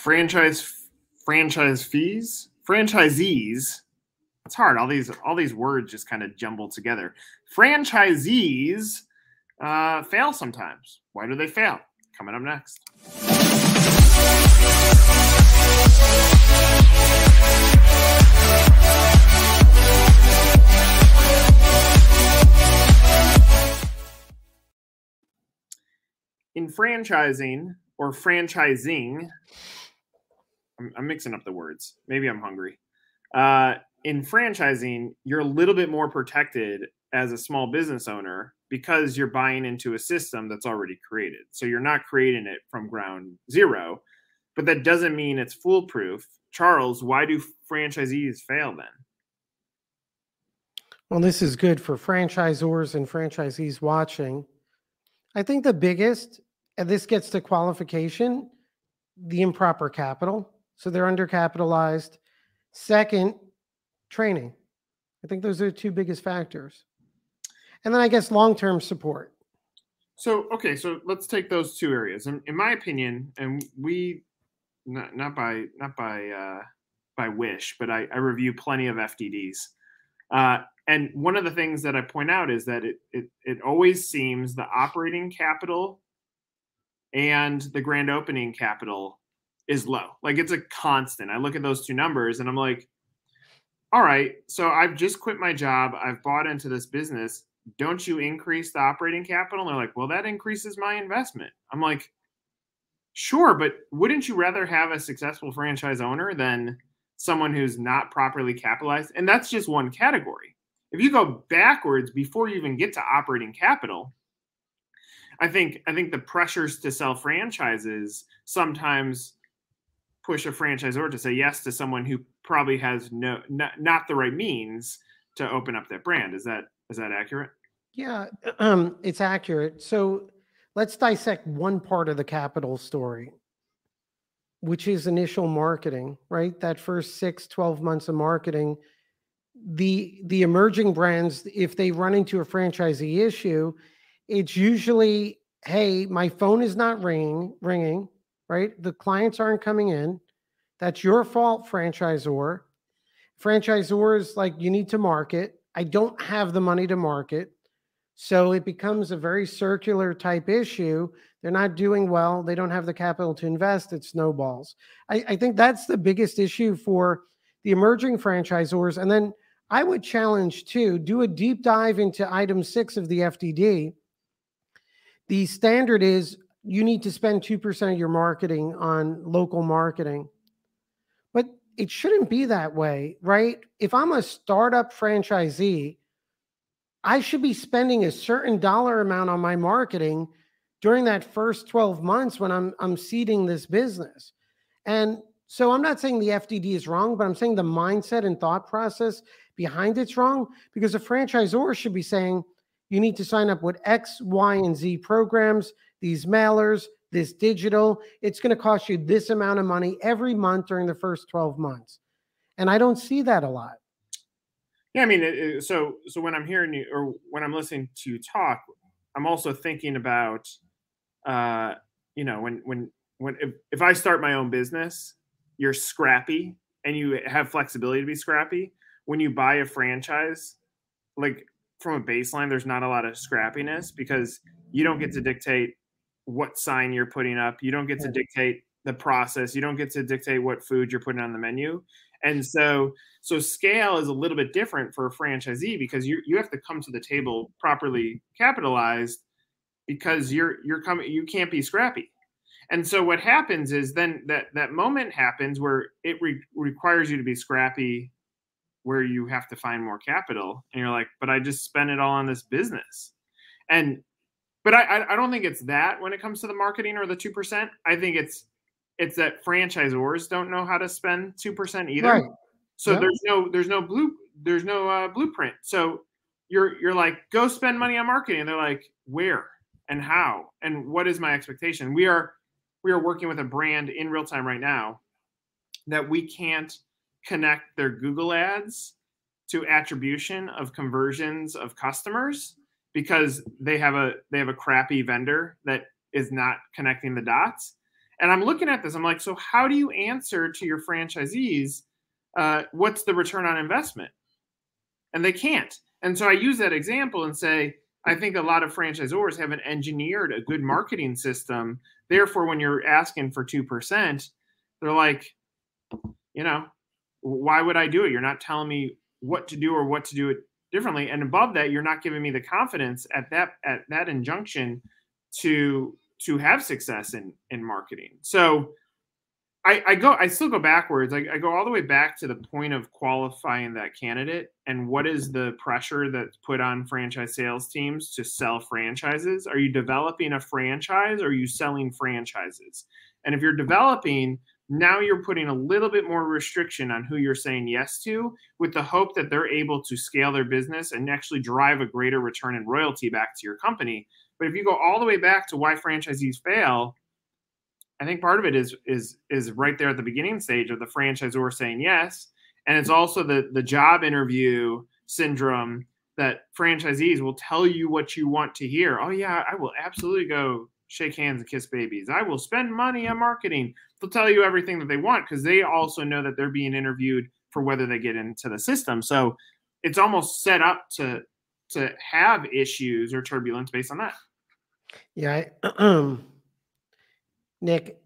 franchise franchise fees, franchisees. It's hard. All these all these words just kind of jumble together. Franchisees uh, fail sometimes. Why do they fail? Coming up next. In franchising or franchising, I'm, I'm mixing up the words. Maybe I'm hungry. Uh, in franchising, you're a little bit more protected as a small business owner because you're buying into a system that's already created. So you're not creating it from ground zero, but that doesn't mean it's foolproof. Charles, why do franchisees fail then? Well, this is good for franchisors and franchisees watching. I think the biggest, and this gets to qualification, the improper capital. So they're undercapitalized. Second, training. I think those are the two biggest factors. And then I guess long term support. So, okay, so let's take those two areas. In, in my opinion, and we, not, not by not by uh, by wish, but I, I review plenty of FDDs. Uh, and one of the things that I point out is that it, it it always seems the operating capital and the grand opening capital is low. Like it's a constant. I look at those two numbers and I'm like, all right, so I've just quit my job. I've bought into this business. Don't you increase the operating capital? And they're like, well, that increases my investment. I'm like, sure, but wouldn't you rather have a successful franchise owner than someone who's not properly capitalized? And that's just one category. If you go backwards before you even get to operating capital, I think I think the pressures to sell franchises sometimes push a franchisor to say yes to someone who probably has no not, not the right means to open up that brand. Is that is that accurate? Yeah, um, it's accurate. So let's dissect one part of the capital story, which is initial marketing, right? That first six, 12 months of marketing. The the emerging brands, if they run into a franchisee issue, it's usually, hey, my phone is not ringing, ringing right? The clients aren't coming in. That's your fault, franchisor. Franchisor is like, you need to market. I don't have the money to market. So it becomes a very circular type issue. They're not doing well. They don't have the capital to invest. It snowballs. I, I think that's the biggest issue for the emerging franchisors. And then I would challenge to do a deep dive into item six of the FDD. The standard is you need to spend 2% of your marketing on local marketing. But it shouldn't be that way, right? If I'm a startup franchisee, I should be spending a certain dollar amount on my marketing during that first 12 months when I'm I'm seeding this business. And so I'm not saying the FDD is wrong, but I'm saying the mindset and thought process behind it's wrong because a franchisor should be saying you need to sign up with X, Y, and Z programs these mailers, this digital, it's going to cost you this amount of money every month during the first 12 months. And I don't see that a lot. Yeah, I mean, so so when I'm hearing you or when I'm listening to you talk, I'm also thinking about, uh, you know, when when when if, if I start my own business, you're scrappy and you have flexibility to be scrappy. When you buy a franchise, like from a baseline, there's not a lot of scrappiness because you don't get to dictate what sign you're putting up. You don't get to dictate the process. You don't get to dictate what food you're putting on the menu. And so so scale is a little bit different for a franchisee because you you have to come to the table properly capitalized because you're you're coming you can't be scrappy. And so what happens is then that that moment happens where it re- requires you to be scrappy where you have to find more capital and you're like but I just spent it all on this business. And but I, I don't think it's that when it comes to the marketing or the two percent. I think it's it's that franchisors don't know how to spend two percent either. Right. So yep. there's no there's no blue there's no uh, blueprint. So you're you're like go spend money on marketing. And they're like where and how and what is my expectation? We are we are working with a brand in real time right now that we can't connect their Google ads to attribution of conversions of customers because they have a they have a crappy vendor that is not connecting the dots And I'm looking at this, I'm like, so how do you answer to your franchisees? Uh, what's the return on investment? And they can't. And so I use that example and say, I think a lot of franchisors haven't engineered a good marketing system. Therefore, when you're asking for 2%, they're like, you know, why would I do it? You're not telling me what to do or what to do it differently. And above that, you're not giving me the confidence at that at that injunction to to have success in in marketing. So I, I go I still go backwards. I, I go all the way back to the point of qualifying that candidate and what is the pressure that's put on franchise sales teams to sell franchises? Are you developing a franchise or are you selling franchises? And if you're developing, now you're putting a little bit more restriction on who you're saying yes to with the hope that they're able to scale their business and actually drive a greater return in royalty back to your company. But if you go all the way back to why franchisees fail, I think part of it is is is right there at the beginning stage of the franchisor saying yes, and it's also the the job interview syndrome that franchisees will tell you what you want to hear. Oh yeah, I will absolutely go shake hands and kiss babies. I will spend money on marketing. They'll tell you everything that they want because they also know that they're being interviewed for whether they get into the system. So it's almost set up to to have issues or turbulence based on that. Yeah, I, Nick,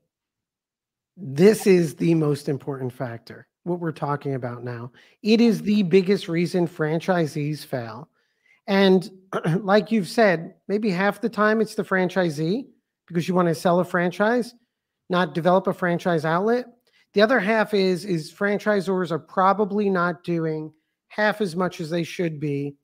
this is the most important factor. What we're talking about now, it is the biggest reason franchisees fail. And like you've said, maybe half the time it's the franchisee because you want to sell a franchise, not develop a franchise outlet. The other half is is franchisors are probably not doing half as much as they should be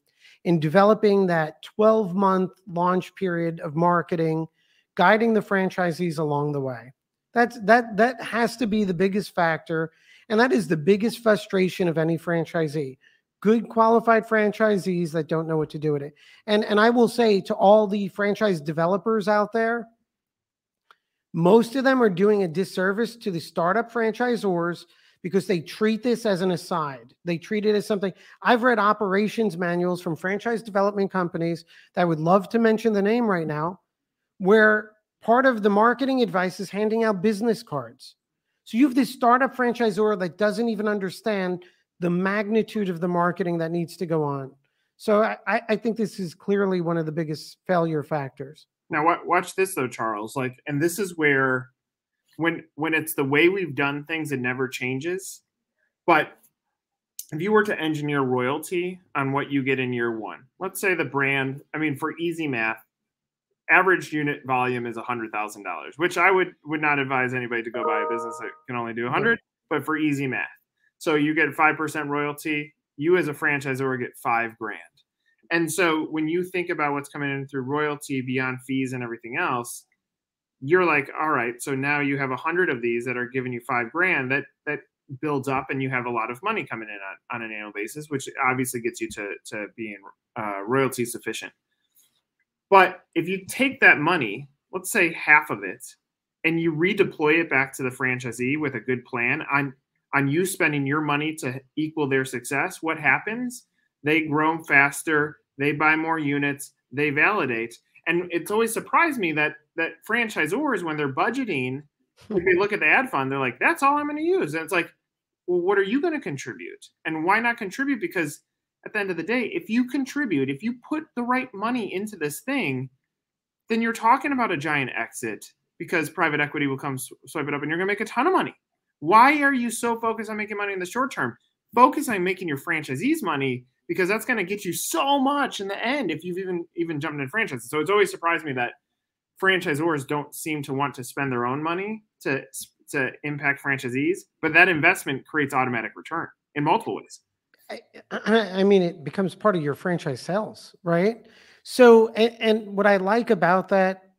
in developing that 12 month launch period of marketing, guiding the franchisees along the way. That's that that has to be the biggest factor and that is the biggest frustration of any franchisee. Good qualified franchisees that don't know what to do with it. And and I will say to all the franchise developers out there, most of them are doing a disservice to the startup franchisors because they treat this as an aside. They treat it as something. I've read operations manuals from franchise development companies that I would love to mention the name right now, where part of the marketing advice is handing out business cards. So you have this startup franchisor that doesn't even understand the magnitude of the marketing that needs to go on. So I, I think this is clearly one of the biggest failure factors. Now, watch this though, Charles. Like, and this is where, when when it's the way we've done things, it never changes. But if you were to engineer royalty on what you get in year one, let's say the brand, I mean, for easy math, average unit volume is a hundred thousand dollars, which I would would not advise anybody to go buy a business that can only do a hundred, but for easy math. So you get five percent royalty. You as a franchisor get five grand. And so when you think about what's coming in through royalty beyond fees and everything else, you're like, all right, so now you have a hundred of these that are giving you five grand. That that builds up, and you have a lot of money coming in on, on an annual basis, which obviously gets you to to being uh, royalty sufficient. But if you take that money, let's say half of it, and you redeploy it back to the franchisee with a good plan on on you spending your money to equal their success, what happens? They grow faster, they buy more units, they validate. And it's always surprised me that that franchisors, when they're budgeting, if they look at the ad fund, they're like, that's all I'm going to use. And it's like, well, what are you going to contribute? And why not contribute? Because at the end of the day, if you contribute, if you put the right money into this thing, then you're talking about a giant exit because private equity will come swipe it up and you're going to make a ton of money. Why are you so focused on making money in the short term? Focus on making your franchisees money because that's going to get you so much in the end if you've even even jumped in franchises. So it's always surprised me that franchisors don't seem to want to spend their own money to to impact franchisees, but that investment creates automatic return in multiple ways. I, I mean, it becomes part of your franchise sales, right? So, and, and what I like about that,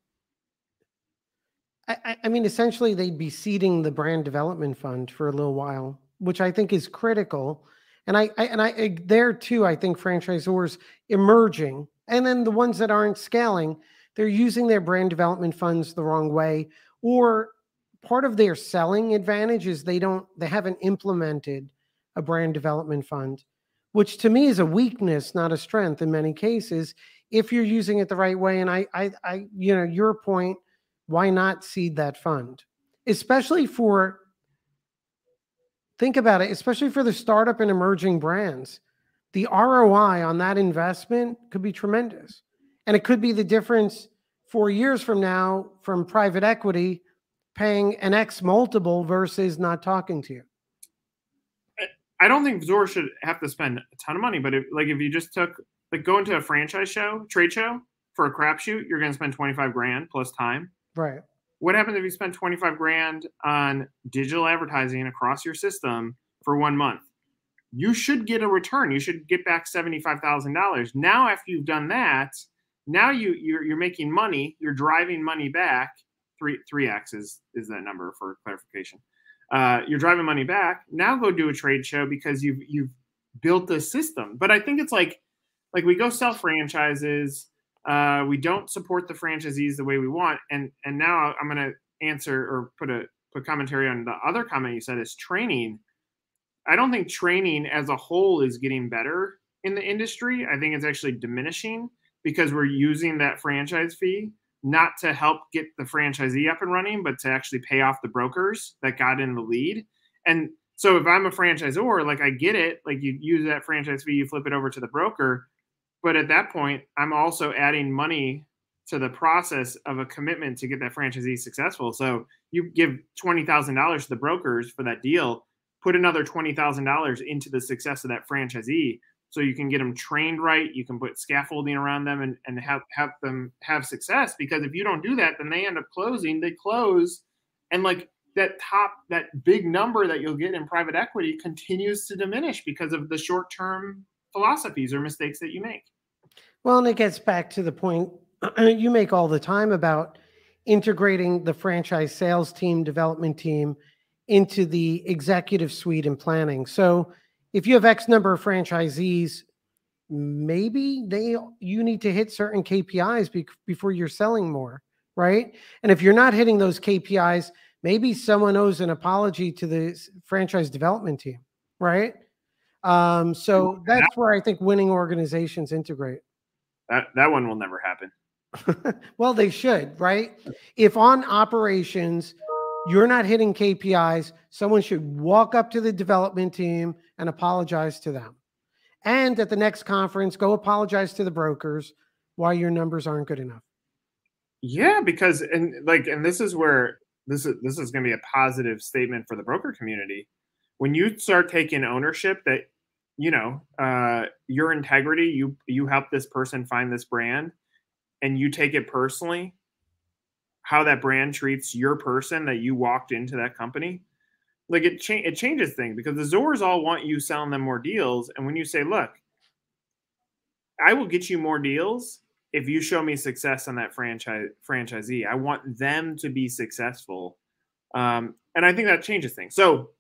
I, I mean, essentially, they'd be seeding the brand development fund for a little while, which I think is critical and I, I and I, I there too, I think franchisors emerging, and then the ones that aren't scaling, they're using their brand development funds the wrong way, or part of their selling advantage is they don't they haven't implemented a brand development fund, which to me is a weakness, not a strength in many cases, if you're using it the right way. And I I, I you know, your point, why not seed that fund? especially for think about it, especially for the startup and emerging brands. The ROI on that investment could be tremendous. And it could be the difference four years from now from private equity paying an X multiple versus not talking to you. I don't think zor should have to spend a ton of money, but if, like if you just took like going to a franchise show, trade show for a crapshoot, you're going to spend 25 grand plus time. Right. What happens if you spend 25 grand on digital advertising across your system for one month? You should get a return. You should get back $75,000. Now, after you've done that, now you you're, you're making money. You're driving money back. Three three X is is that number for clarification. Uh, you're driving money back. Now go do a trade show because you've you've built the system. But I think it's like like we go sell franchises. Uh, we don't support the franchisees the way we want. And and now I'm going to answer or put a put commentary on the other comment you said is training. I don't think training as a whole is getting better in the industry. I think it's actually diminishing because we're using that franchise fee not to help get the franchisee up and running, but to actually pay off the brokers that got in the lead. And so if I'm a franchisor, like I get it, like you use that franchise fee, you flip it over to the broker. But at that point, I'm also adding money to the process of a commitment to get that franchisee successful. So you give $20,000 to the brokers for that deal, put another $20,000 into the success of that franchisee so you can get them trained right you can put scaffolding around them and, and have, have them have success because if you don't do that then they end up closing they close and like that top that big number that you'll get in private equity continues to diminish because of the short term philosophies or mistakes that you make well and it gets back to the point you make all the time about integrating the franchise sales team development team into the executive suite and planning so if you have X number of franchisees, maybe they you need to hit certain KPIs be, before you're selling more, right? And if you're not hitting those KPIs, maybe someone owes an apology to the franchise development team, right? Um, so that's where I think winning organizations integrate. That that one will never happen. well, they should, right? If on operations you're not hitting KPIs, someone should walk up to the development team and apologize to them. And at the next conference, go apologize to the brokers why your numbers aren't good enough. Yeah, because and like and this is where this is this is going to be a positive statement for the broker community. When you start taking ownership that you know uh, your integrity, you you help this person find this brand, and you take it personally, how that brand treats your person that you walked into that company, like it cha- it changes things because the zors all want you selling them more deals, and when you say, "Look, I will get you more deals if you show me success on that franchise franchisee. I want them to be successful, um, and I think that changes things. So,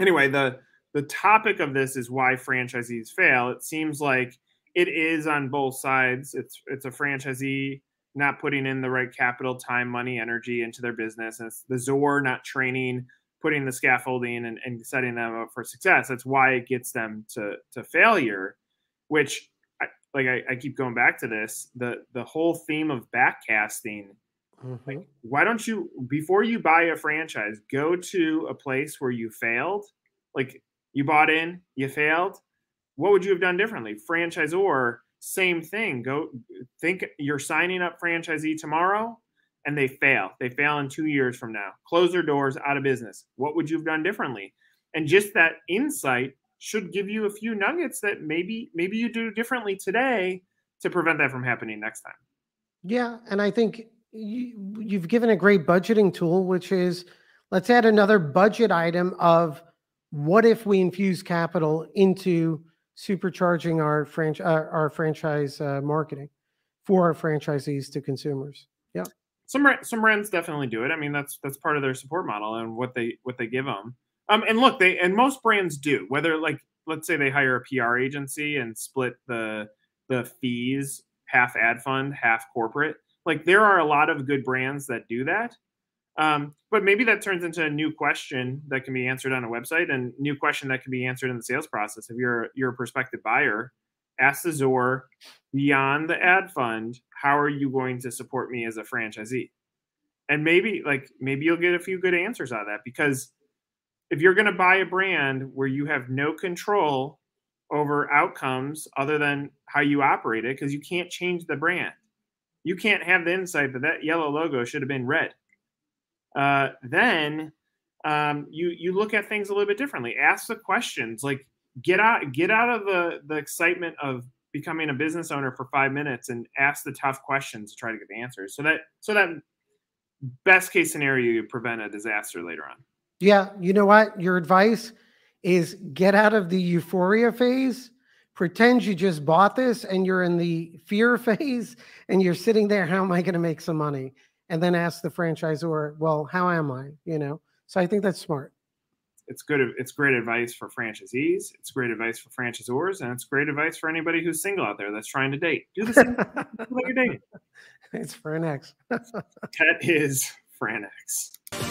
anyway, the the topic of this is why franchisees fail. It seems like it is on both sides. It's it's a franchisee not putting in the right capital, time, money, energy into their business. And it's the zor not training putting the scaffolding and, and setting them up for success. That's why it gets them to to failure, which I, like I, I, keep going back to this the the whole theme of backcasting. Mm-hmm. Like, why don't you before you buy a franchise, go to a place where you failed, like you bought in, you failed. What would you have done differently? Franchisor, same thing. Go think you're signing up franchisee tomorrow and they fail. They fail in two years from now, close their doors, out of business. What would you have done differently? And just that insight should give you a few nuggets that maybe maybe you do differently today to prevent that from happening next time. Yeah, and I think you, you've given a great budgeting tool, which is let's add another budget item of what if we infuse capital into supercharging our franchise our, our franchise uh, marketing for our franchisees to consumers. Yeah some some brands definitely do it. I mean, that's that's part of their support model and what they what they give them. Um, and look, they and most brands do. Whether like let's say they hire a PR agency and split the the fees half ad fund, half corporate. Like there are a lot of good brands that do that. Um, but maybe that turns into a new question that can be answered on a website and new question that can be answered in the sales process. If you're you're a prospective buyer, ask the ZOR beyond the ad fund, how are you going to support me as a franchisee? and maybe like maybe you'll get a few good answers out of that because if you're going to buy a brand where you have no control over outcomes other than how you operate it because you can't change the brand you can't have the insight that that yellow logo should have been red uh, then um, you you look at things a little bit differently ask the questions like get out get out of the the excitement of becoming a business owner for five minutes and ask the tough questions to try to get the answers so that so that best case scenario you prevent a disaster later on yeah, you know what? Your advice is get out of the euphoria phase. Pretend you just bought this and you're in the fear phase and you're sitting there, how am I going to make some money? And then ask the franchisor, well, how am I? You know, so I think that's smart. It's good. It's great advice for franchisees. It's great advice for franchisors, and it's great advice for anybody who's single out there that's trying to date. Do the same like you're dating. It's Franx. that is Franx.